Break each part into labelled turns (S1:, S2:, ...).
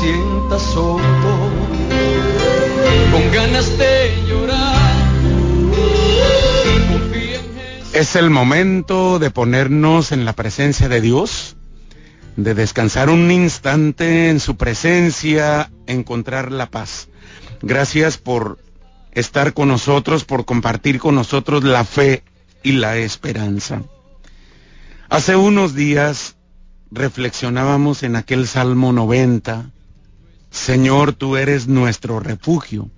S1: sientas solo, con ganas de llorar.
S2: Es el momento de ponernos en la presencia de Dios, de descansar un instante en su presencia, encontrar la paz. Gracias por estar con nosotros, por compartir con nosotros la fe y la esperanza. Hace unos días reflexionábamos en aquel Salmo 90, Señor, tú eres nuestro refugio.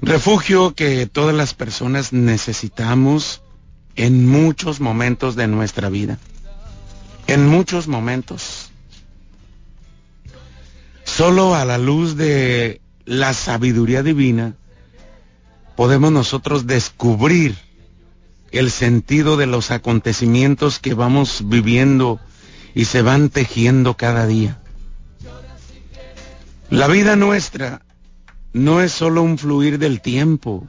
S2: Refugio que todas las personas necesitamos en muchos momentos de nuestra vida. En muchos momentos. Solo a la luz de la sabiduría divina podemos nosotros descubrir el sentido de los acontecimientos que vamos viviendo y se van tejiendo cada día. La vida nuestra no es solo un fluir del tiempo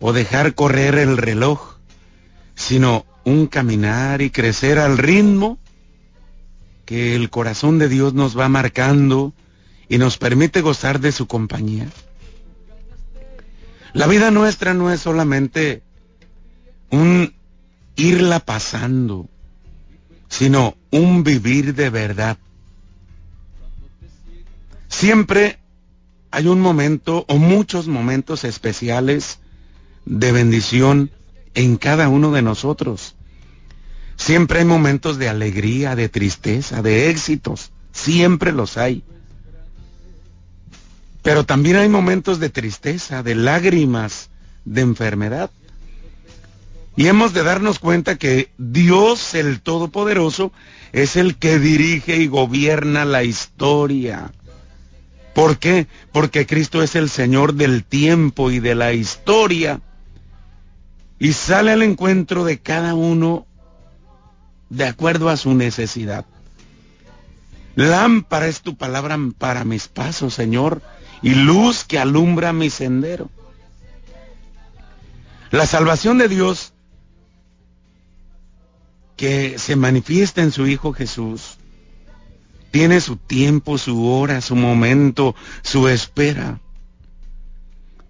S2: o dejar correr el reloj, sino un caminar y crecer al ritmo que el corazón de Dios nos va marcando y nos permite gozar de su compañía. La vida nuestra no es solamente un irla pasando, sino un vivir de verdad. Siempre hay un momento o muchos momentos especiales de bendición en cada uno de nosotros. Siempre hay momentos de alegría, de tristeza, de éxitos. Siempre los hay. Pero también hay momentos de tristeza, de lágrimas, de enfermedad. Y hemos de darnos cuenta que Dios el Todopoderoso es el que dirige y gobierna la historia. ¿Por qué? Porque Cristo es el Señor del tiempo y de la historia. Y sale al encuentro de cada uno de acuerdo a su necesidad. Lámpara es tu palabra para mis pasos, Señor, y luz que alumbra mi sendero. La salvación de Dios que se manifiesta en su Hijo Jesús tiene su tiempo, su hora, su momento, su espera.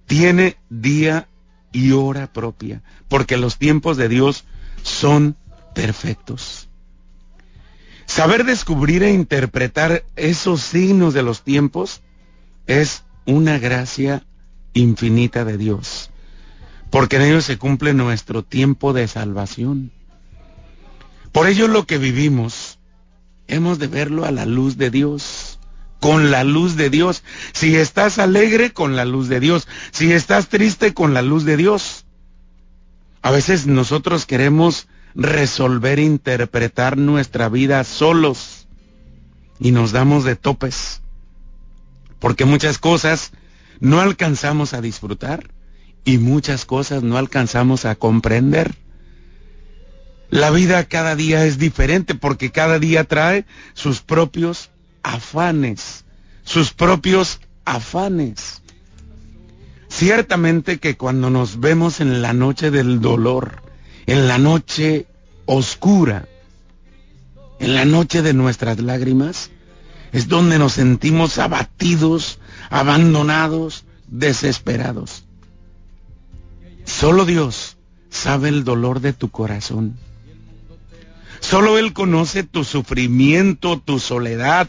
S2: Tiene día y hora propia, porque los tiempos de Dios son perfectos. Saber descubrir e interpretar esos signos de los tiempos es una gracia infinita de Dios, porque en ellos se cumple nuestro tiempo de salvación. Por ello lo que vivimos hemos de verlo a la luz de Dios, con la luz de Dios. Si estás alegre, con la luz de Dios. Si estás triste, con la luz de Dios. A veces nosotros queremos resolver, interpretar nuestra vida solos y nos damos de topes, porque muchas cosas no alcanzamos a disfrutar y muchas cosas no alcanzamos a comprender. La vida cada día es diferente porque cada día trae sus propios afanes, sus propios afanes. Ciertamente que cuando nos vemos en la noche del dolor, en la noche oscura, en la noche de nuestras lágrimas, es donde nos sentimos abatidos, abandonados, desesperados. Solo Dios sabe el dolor de tu corazón. Solo Él conoce tu sufrimiento, tu soledad.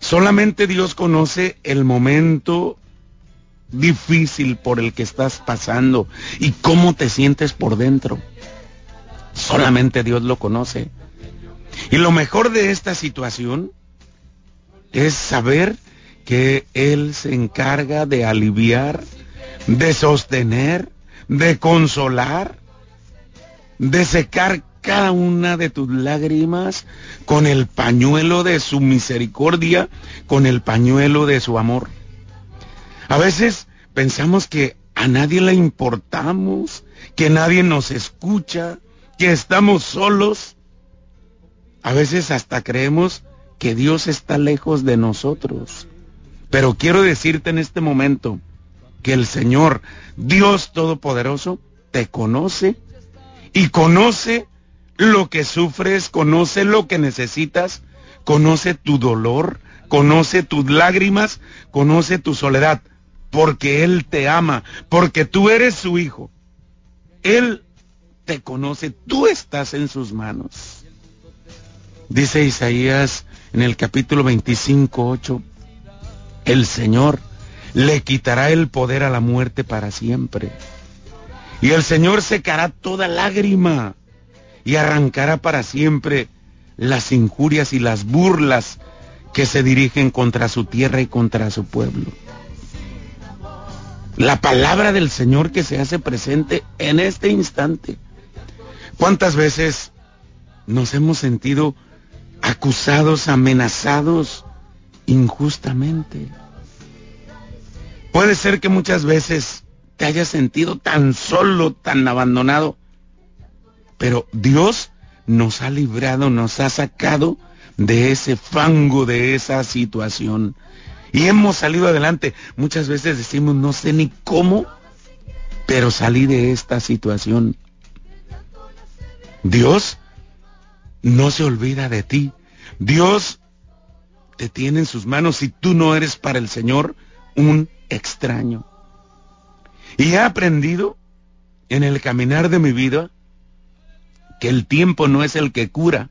S2: Solamente Dios conoce el momento difícil por el que estás pasando y cómo te sientes por dentro. Solamente Dios lo conoce. Y lo mejor de esta situación es saber que Él se encarga de aliviar, de sostener, de consolar, de secar cada una de tus lágrimas con el pañuelo de su misericordia, con el pañuelo de su amor. A veces pensamos que a nadie le importamos, que nadie nos escucha, que estamos solos. A veces hasta creemos que Dios está lejos de nosotros. Pero quiero decirte en este momento que el Señor, Dios Todopoderoso, te conoce y conoce lo que sufres, conoce lo que necesitas, conoce tu dolor, conoce tus lágrimas, conoce tu soledad, porque Él te ama, porque tú eres su hijo. Él te conoce, tú estás en sus manos. Dice Isaías en el capítulo 25, 8, el Señor le quitará el poder a la muerte para siempre. Y el Señor secará toda lágrima y arrancará para siempre las injurias y las burlas que se dirigen contra su tierra y contra su pueblo. La palabra del Señor que se hace presente en este instante. ¿Cuántas veces nos hemos sentido acusados, amenazados injustamente? Puede ser que muchas veces te hayas sentido tan solo, tan abandonado, pero Dios nos ha librado, nos ha sacado de ese fango, de esa situación. Y hemos salido adelante. Muchas veces decimos, no sé ni cómo, pero salí de esta situación. Dios no se olvida de ti. Dios te tiene en sus manos si tú no eres para el Señor un extraño. Y he aprendido en el caminar de mi vida que el tiempo no es el que cura.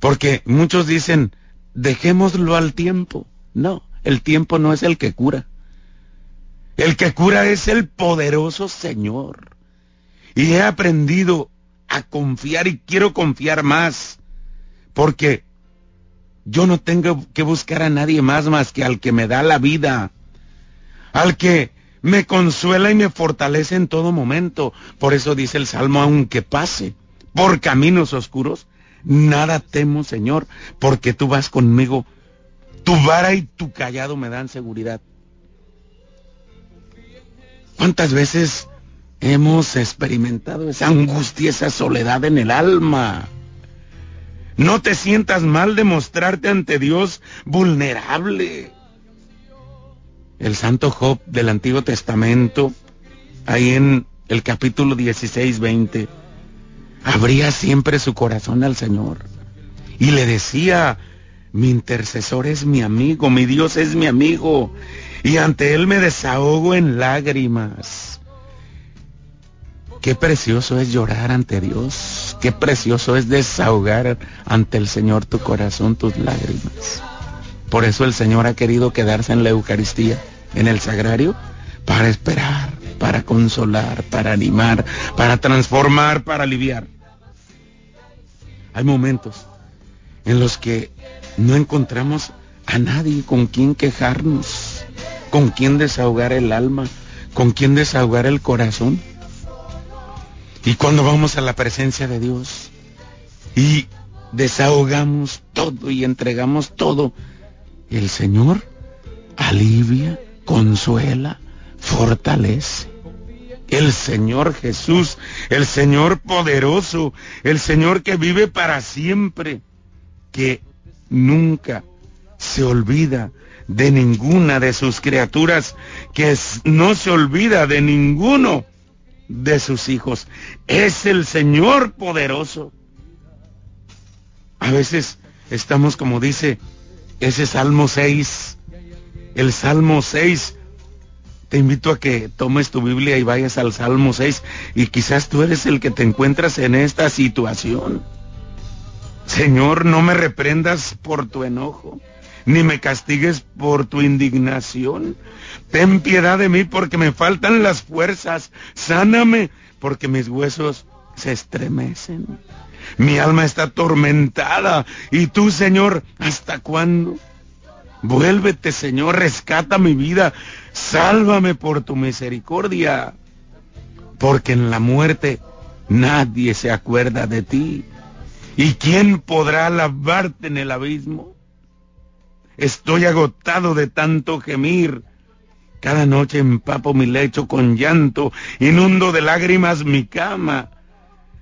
S2: Porque muchos dicen, dejémoslo al tiempo. No, el tiempo no es el que cura. El que cura es el poderoso Señor. Y he aprendido a confiar y quiero confiar más. Porque yo no tengo que buscar a nadie más más que al que me da la vida. Al que me consuela y me fortalece en todo momento. Por eso dice el Salmo, aunque pase por caminos oscuros, nada temo, Señor, porque tú vas conmigo. Tu vara y tu callado me dan seguridad. ¿Cuántas veces hemos experimentado esa angustia, esa soledad en el alma? No te sientas mal de mostrarte ante Dios vulnerable. El santo Job del Antiguo Testamento, ahí en el capítulo 16, 20, abría siempre su corazón al Señor y le decía, mi intercesor es mi amigo, mi Dios es mi amigo, y ante Él me desahogo en lágrimas. Qué precioso es llorar ante Dios, qué precioso es desahogar ante el Señor tu corazón, tus lágrimas. Por eso el Señor ha querido quedarse en la Eucaristía, en el sagrario, para esperar, para consolar, para animar, para transformar, para aliviar. Hay momentos en los que no encontramos a nadie con quien quejarnos, con quien desahogar el alma, con quien desahogar el corazón. Y cuando vamos a la presencia de Dios y desahogamos todo y entregamos todo, el Señor alivia, consuela, fortalece el Señor Jesús, el Señor poderoso, el Señor que vive para siempre, que nunca se olvida de ninguna de sus criaturas, que no se olvida de ninguno de sus hijos. Es el Señor poderoso. A veces estamos como dice ese Salmo 6, el Salmo 6 te invito a que tomes tu Biblia y vayas al Salmo 6 y quizás tú eres el que te encuentras en esta situación. Señor, no me reprendas por tu enojo, ni me castigues por tu indignación. Ten piedad de mí porque me faltan las fuerzas. Sáname porque mis huesos se estremecen. Mi alma está atormentada. ¿Y tú, Señor, hasta cuándo? Vuélvete, Señor, rescata mi vida, sálvame por tu misericordia, porque en la muerte nadie se acuerda de ti. ¿Y quién podrá lavarte en el abismo? Estoy agotado de tanto gemir. Cada noche empapo mi lecho con llanto, inundo de lágrimas mi cama.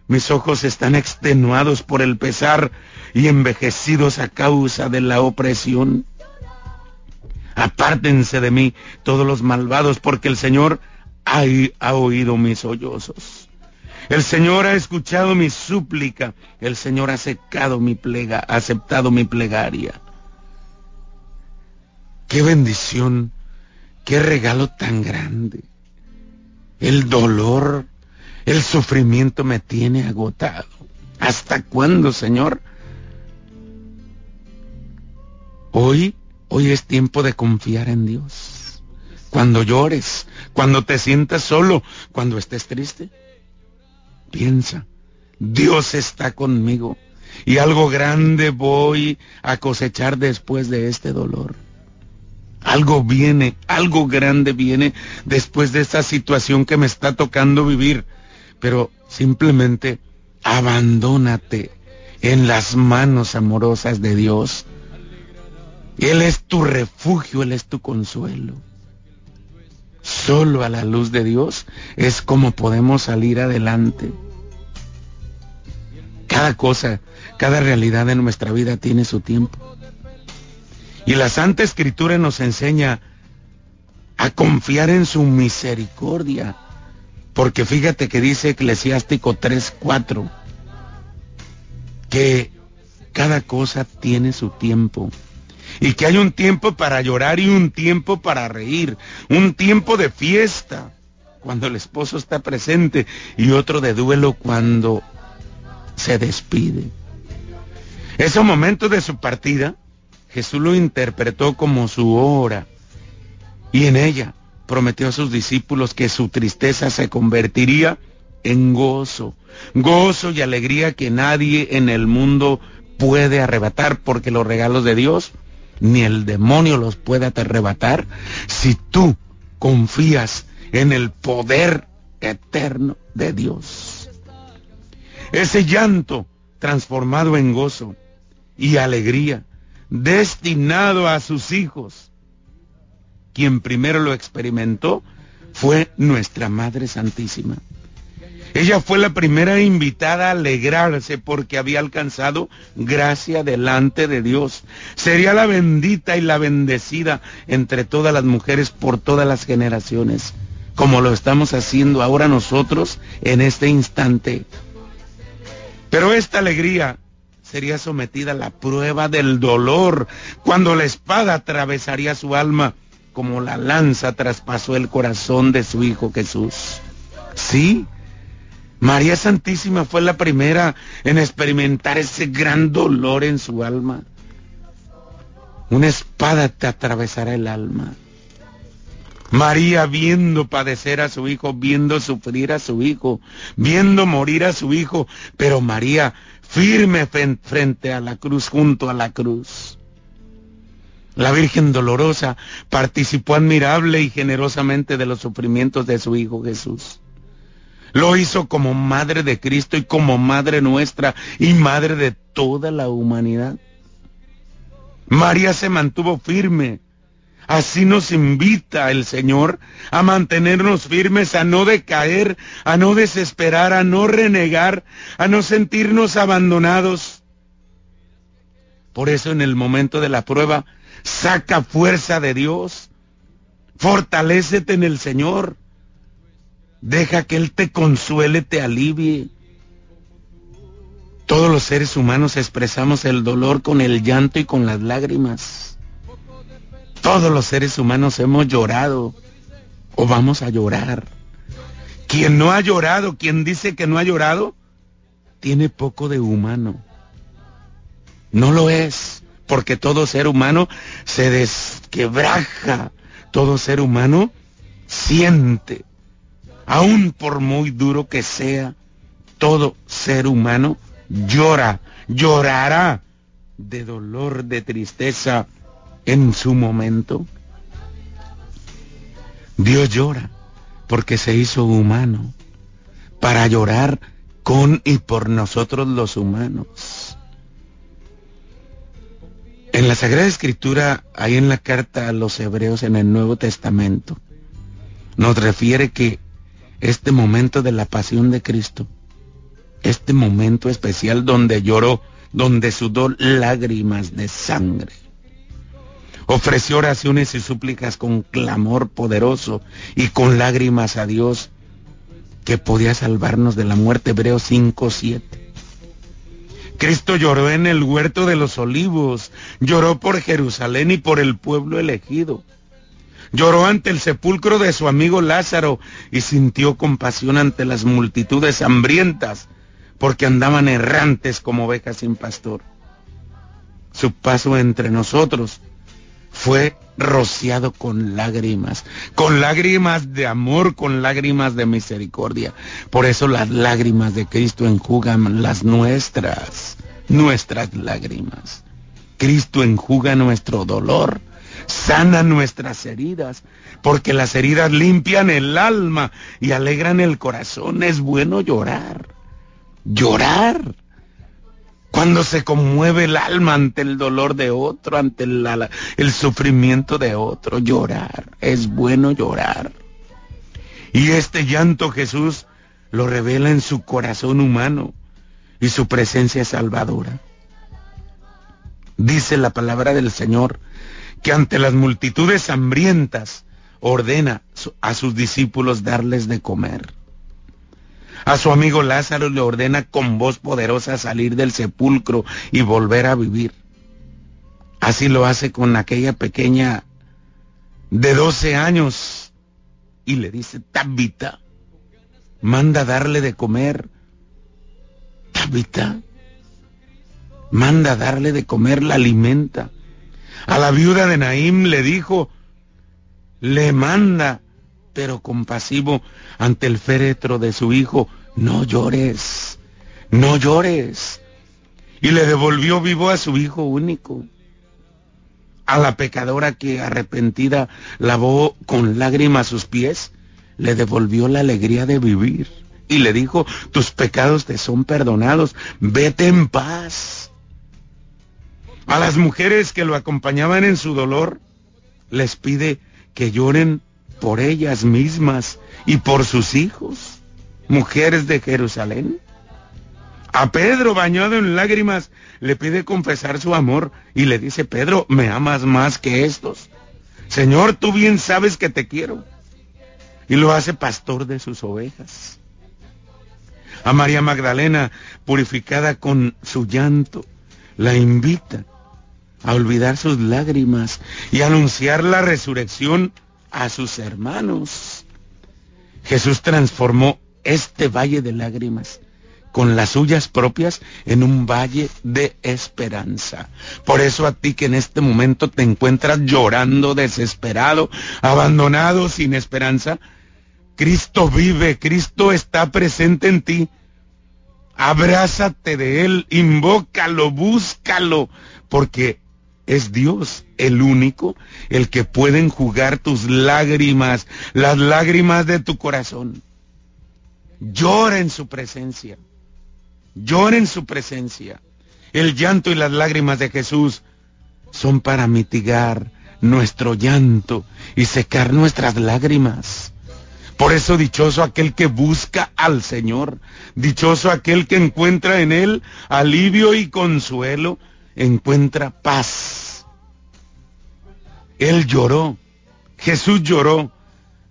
S2: Mis ojos están extenuados por el pesar y envejecidos a causa de la opresión. Apártense de mí todos los malvados, porque el Señor ha, oído mis sollozos. El Señor ha escuchado mi súplica. El Señor ha secado mi plega, ha aceptado mi plegaria. Qué bendición, qué regalo tan grande. El dolor, el sufrimiento me tiene agotado. ¿Hasta cuándo, Señor? Hoy, hoy es tiempo de confiar en Dios. Cuando llores, cuando te sientas solo, cuando estés triste, piensa, Dios está conmigo y algo grande voy a cosechar después de este dolor. Algo viene, algo grande viene después de esta situación que me está tocando vivir. Pero simplemente abandónate en las manos amorosas de Dios. Él es tu refugio, Él es tu consuelo. Solo a la luz de Dios es como podemos salir adelante. Cada cosa, cada realidad de nuestra vida tiene su tiempo. Y la Santa Escritura nos enseña a confiar en su misericordia. Porque fíjate que dice Eclesiástico 3:4 que cada cosa tiene su tiempo. Y que hay un tiempo para llorar y un tiempo para reír. Un tiempo de fiesta cuando el esposo está presente y otro de duelo cuando se despide. Ese momento de su partida Jesús lo interpretó como su hora y en ella prometió a sus discípulos que su tristeza se convertiría en gozo, gozo y alegría que nadie en el mundo puede arrebatar porque los regalos de Dios ni el demonio los puede arrebatar si tú confías en el poder eterno de Dios. Ese llanto transformado en gozo y alegría destinado a sus hijos. Quien primero lo experimentó fue nuestra Madre Santísima. Ella fue la primera invitada a alegrarse porque había alcanzado gracia delante de Dios. Sería la bendita y la bendecida entre todas las mujeres por todas las generaciones, como lo estamos haciendo ahora nosotros en este instante. Pero esta alegría sería sometida a la prueba del dolor, cuando la espada atravesaría su alma, como la lanza traspasó el corazón de su Hijo Jesús. Sí, María Santísima fue la primera en experimentar ese gran dolor en su alma. Una espada te atravesará el alma. María viendo padecer a su hijo, viendo sufrir a su hijo, viendo morir a su hijo, pero María firme frente a la cruz, junto a la cruz. La Virgen Dolorosa participó admirable y generosamente de los sufrimientos de su Hijo Jesús. Lo hizo como Madre de Cristo y como Madre nuestra y Madre de toda la humanidad. María se mantuvo firme Así nos invita el Señor a mantenernos firmes, a no decaer, a no desesperar, a no renegar, a no sentirnos abandonados. Por eso en el momento de la prueba, saca fuerza de Dios, fortalécete en el Señor, deja que Él te consuele, te alivie. Todos los seres humanos expresamos el dolor con el llanto y con las lágrimas. Todos los seres humanos hemos llorado o vamos a llorar. Quien no ha llorado, quien dice que no ha llorado, tiene poco de humano. No lo es, porque todo ser humano se desquebraja. Todo ser humano siente, aun por muy duro que sea, todo ser humano llora, llorará de dolor, de tristeza, en su momento. Dios llora porque se hizo humano para llorar con y por nosotros los humanos. En la Sagrada Escritura, ahí en la carta a los hebreos en el Nuevo Testamento, nos refiere que este momento de la pasión de Cristo, este momento especial donde lloró, donde sudó lágrimas de sangre, ofreció oraciones y súplicas con clamor poderoso y con lágrimas a Dios. que podía salvarnos de la muerte, Hebreos 5, 7. Cristo lloró en el huerto de los olivos, lloró por Jerusalén y por el pueblo elegido. Lloró ante el sepulcro de su amigo Lázaro y sintió compasión ante las multitudes hambrientas porque andaban errantes como ovejas sin pastor. Su paso entre nosotros fue rociado con lágrimas, con lágrimas de amor, con lágrimas de misericordia. Por eso las lágrimas de Cristo enjugan las nuestras, nuestras lágrimas. Cristo enjuga nuestro dolor, sana nuestras heridas, porque las heridas limpian el alma y alegran el corazón. Es bueno llorar, llorar cuando se conmueve el alma ante el dolor de otro, ante el, el, sufrimiento de otro, llorar. Es bueno llorar. Y este llanto Jesús lo revela en su corazón humano y su presencia salvadora. Dice la palabra del Señor que ante las multitudes hambrientas ordena a sus discípulos darles de comer. A su amigo Lázaro le ordena con voz poderosa salir del sepulcro y volver a vivir. Así lo hace con aquella pequeña de 12 años y le dice, Tabita, manda darle de comer. Tabita, manda darle de comer, la alimenta. A la viuda de Naim le dijo, le manda pero compasivo ante el féretro de su hijo, no llores, no llores. Y le devolvió vivo a su hijo único. A la pecadora que arrepentida lavó con lágrimas sus pies, le devolvió la alegría de vivir. Y le dijo, tus pecados te son perdonados, vete en paz. A las mujeres que lo acompañaban en su dolor, les pide que lloren por ellas mismas y por sus hijos, mujeres de Jerusalén. A Pedro, bañado en lágrimas, le pide confesar su amor y le dice, Pedro, ¿me amas más que estos? Señor, tú bien sabes que te quiero. Y lo hace pastor de sus ovejas. A María Magdalena, purificada con su llanto, la invita a olvidar sus lágrimas y anunciar la resurrección a sus hermanos. Jesús transformó este valle de lágrimas con las suyas propias en un valle de esperanza. Por eso a ti que en este momento te encuentras llorando, desesperado, abandonado, sin esperanza, Cristo vive, Cristo está presente en ti. Abrázate de Él, invócalo, búscalo, porque es Dios el único, el que puede enjugar tus lágrimas, las lágrimas de tu corazón. Llora en su presencia. Llora en su presencia. El llanto y las lágrimas de Jesús son para mitigar nuestro llanto y secar nuestras lágrimas. Por eso dichoso aquel que busca al Señor, dichoso aquel que encuentra en Él alivio y consuelo, encuentra paz. Él lloró, Jesús lloró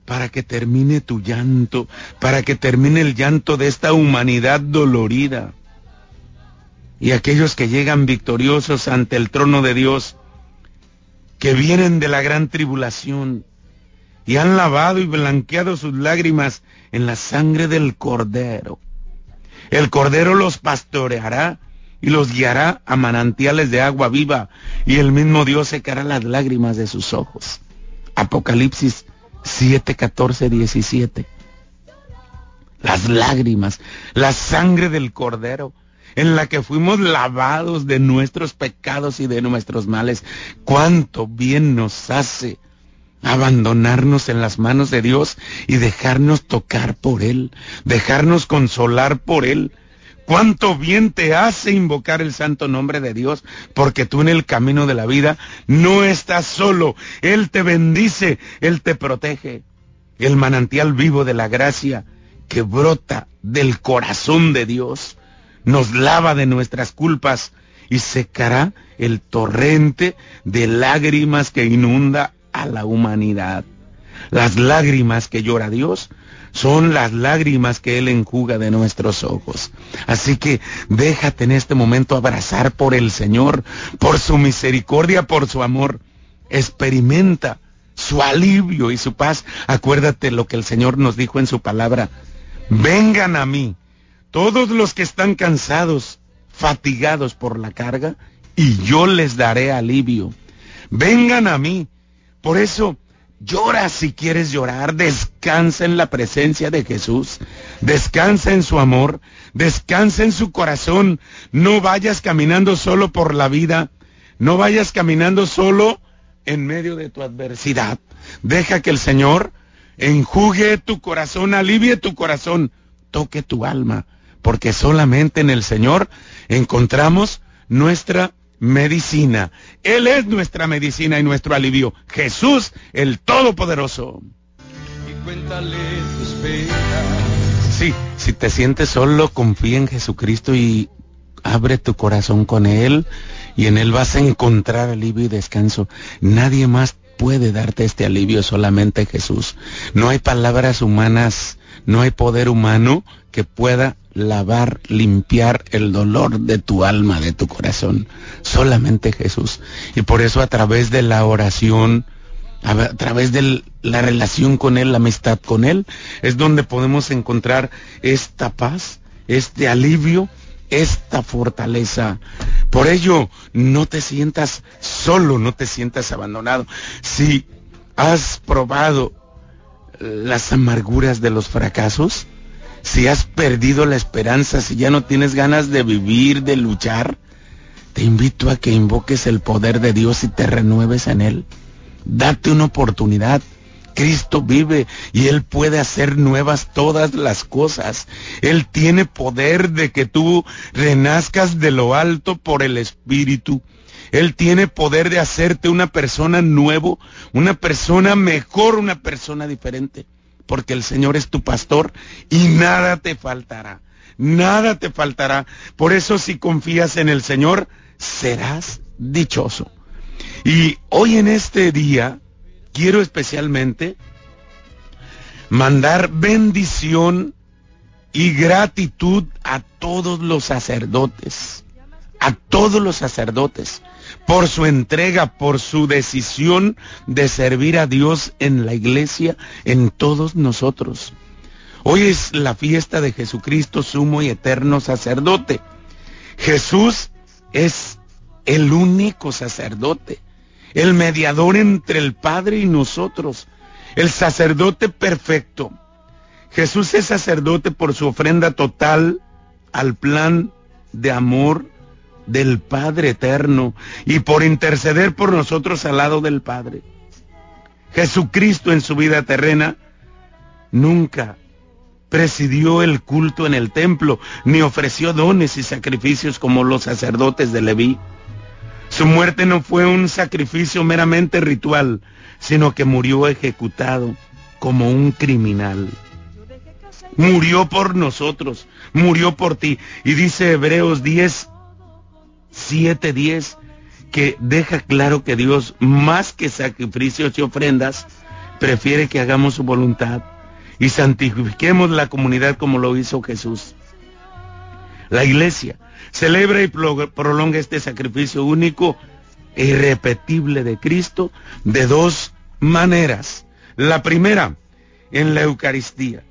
S2: para que termine tu llanto, para que termine el llanto de esta humanidad dolorida. Y aquellos que llegan victoriosos ante el trono de Dios, que vienen de la gran tribulación y han lavado y blanqueado sus lágrimas en la sangre del Cordero. El Cordero los pastoreará y los guiará a manantiales de agua viva, y el mismo Dios secará las lágrimas de sus ojos. Apocalipsis 7, 14, 17. Las lágrimas, la sangre del cordero, en la que fuimos lavados de nuestros pecados y de nuestros males. Cuánto bien nos hace abandonarnos en las manos de Dios y dejarnos tocar por Él, dejarnos consolar por Él Cuánto bien te hace invocar el santo nombre de Dios, porque tú en el camino de la vida no estás solo. Él te bendice, Él te protege. El manantial vivo de la gracia que brota del corazón de Dios nos lava de nuestras culpas y secará el torrente de lágrimas que inunda a la humanidad. Las lágrimas que llora Dios son las lágrimas que Él enjuga de nuestros ojos. Así que déjate en este momento abrazar por el Señor, por su misericordia, por su amor. Experimenta su alivio y su paz. Acuérdate lo que el Señor nos dijo en su palabra. Vengan a mí todos los que están cansados, fatigados por la carga, y yo les daré alivio. Vengan a mí. Por eso, llora si quieres llorar, descansa en la presencia de Jesús, descansa en su amor, descansa en su corazón. No vayas caminando solo por la vida, no vayas caminando solo en medio de tu adversidad. Deja que el Señor enjugue tu corazón, alivie tu corazón, toque tu alma, porque solamente en el Señor encontramos nuestra medicina. Él es nuestra medicina y nuestro alivio. Jesús, el Todopoderoso.
S1: Y cuéntale tus
S2: Sí, si te sientes solo, confía en Jesucristo y abre tu corazón con Él y en Él vas a encontrar alivio y descanso. Nadie más puede darte este alivio, solamente Jesús. No hay palabras humanas, no hay poder humano que pueda lavar, limpiar el dolor de tu alma, de tu corazón. Solamente Jesús. Y por eso a través de la oración, a través de la relación con Él, la amistad con Él, es donde podemos encontrar esta paz, este alivio esta fortaleza. Por ello, no te sientas solo, no te sientas abandonado. Si has probado las amarguras de los fracasos, si has perdido la esperanza, si ya no tienes ganas de vivir, de luchar, te invito a que invoques el poder de Dios y te renueves en Él. Date una oportunidad. Cristo vive y Él puede hacer nuevas todas las cosas. Él tiene poder de que tú renazcas de lo alto por el Espíritu. Él tiene poder de hacerte una persona nuevo, una persona mejor, una persona diferente. Porque el Señor es tu pastor y nada te faltará. Nada te faltará. Por eso si confías en el Señor, serás dichoso. Y hoy en este día, quiero especialmente mandar bendición y gratitud a todos los sacerdotes, a todos los sacerdotes, por su entrega, por su decisión de servir a Dios en la iglesia, en todos nosotros. Hoy es la fiesta de Jesucristo, sumo y eterno sacerdote. Jesús es el único sacerdote el mediador entre el Padre y nosotros, el sacerdote perfecto. Jesús es sacerdote por su ofrenda total al plan de amor del Padre eterno y por interceder por nosotros al lado del Padre. Jesucristo en su vida terrena nunca presidió el culto en el templo, ni ofreció dones y sacrificios como los sacerdotes de Leví. Su muerte no fue un sacrificio meramente ritual, sino que murió ejecutado como un criminal. Murió por nosotros, murió por ti. Y dice Hebreos 10, 7, 10, que deja claro que Dios, más que sacrificios y ofrendas, prefiere que hagamos su voluntad y santifiquemos la comunidad como lo hizo Jesús. La iglesia celebra y prolonga este sacrificio único e irrepetible de Cristo de dos maneras. La primera, en la Eucaristía,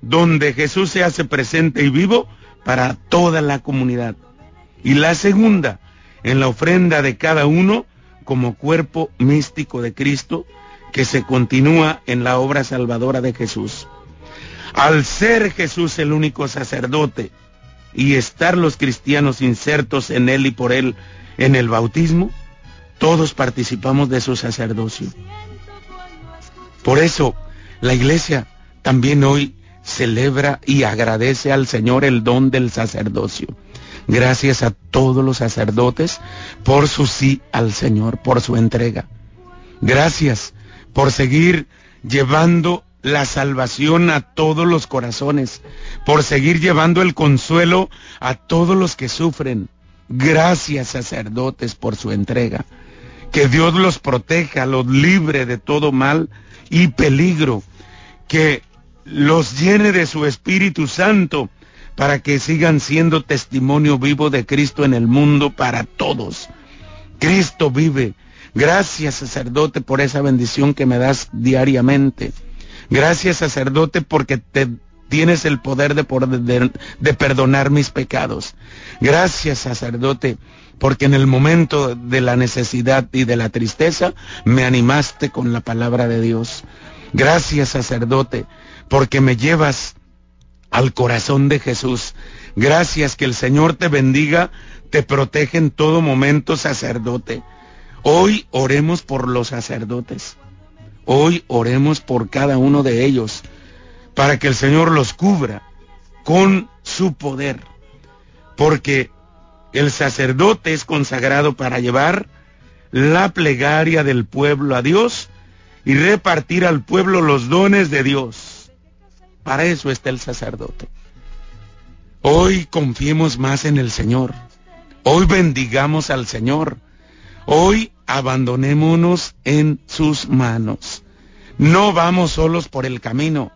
S2: donde Jesús se hace presente y vivo para toda la comunidad. Y la segunda, en la ofrenda de cada uno como cuerpo místico de Cristo que se continúa en la obra salvadora de Jesús. Al ser Jesús el único sacerdote, y estar los cristianos insertos en él y por él en el bautismo, todos participamos de su sacerdocio. Por eso, la iglesia también hoy celebra y agradece al Señor el don del sacerdocio. Gracias a todos los sacerdotes por su sí al Señor, por su entrega. Gracias por seguir llevando la salvación a todos los corazones, por seguir llevando el consuelo a todos los que sufren. Gracias sacerdotes por su entrega. Que Dios los proteja, los libre de todo mal y peligro. Que los llene de su Espíritu Santo para que sigan siendo testimonio vivo de Cristo en el mundo para todos. Cristo vive. Gracias sacerdote por esa bendición que me das diariamente. Gracias sacerdote porque te tienes el poder de, de, perdonar mis pecados. Gracias sacerdote porque en el momento de la necesidad y de la tristeza me animaste con la palabra de Dios. Gracias sacerdote porque me llevas al corazón de Jesús. Gracias, que el Señor te bendiga, te protege en todo momento, sacerdote. Hoy oremos por los sacerdotes. Hoy oremos por cada uno de ellos, para que el Señor los cubra con su poder. Porque el sacerdote es consagrado para llevar la plegaria del pueblo a Dios y repartir al pueblo los dones de Dios. Para eso está el sacerdote. Hoy confiemos más en el Señor. Hoy bendigamos al Señor. Hoy abandonémonos en sus manos. No vamos solos por el camino.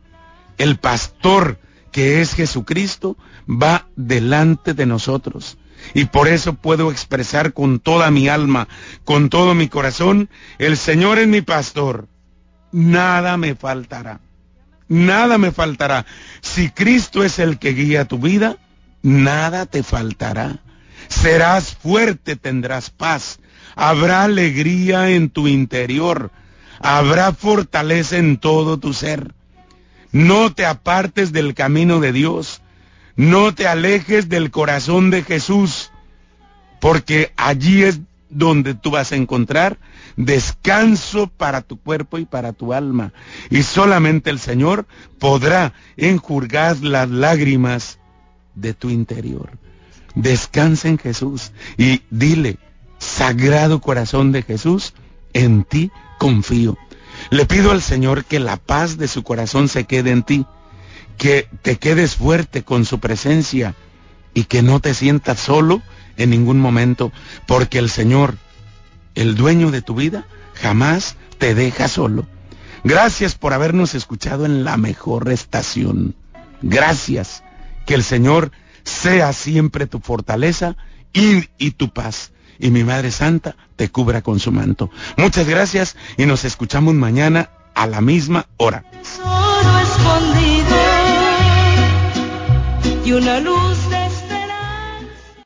S2: El pastor que es Jesucristo va delante de nosotros. Y por eso puedo expresar con toda mi alma, con todo mi corazón, el Señor es mi pastor. Nada me faltará nada me faltará. Si Cristo es el que guía tu vida, nada te faltará. Serás fuerte, tendrás paz. Habrá alegría en tu interior. Habrá fortaleza en todo tu ser. No te apartes del camino de Dios. No te alejes del corazón de Jesús. Porque allí es donde tú vas a encontrar descanso para tu cuerpo y para tu alma. Y solamente el Señor podrá enjurgar las lágrimas de tu interior. Descansa en Jesús y dile, Sagrado Corazón de Jesús, en ti confío. Le pido al Señor que la paz de su corazón se quede en ti, que te quedes fuerte con su presencia y que no te sientas solo en ningún momento, porque el Señor el dueño de tu vida, jamás te deja solo. Gracias por habernos escuchado en la mejor estación. Gracias. Que el Señor sea siempre tu fortaleza y, y, tu paz. Y mi Madre Santa te cubra con su manto. Muchas gracias y nos escuchamos mañana a la misma hora. una luz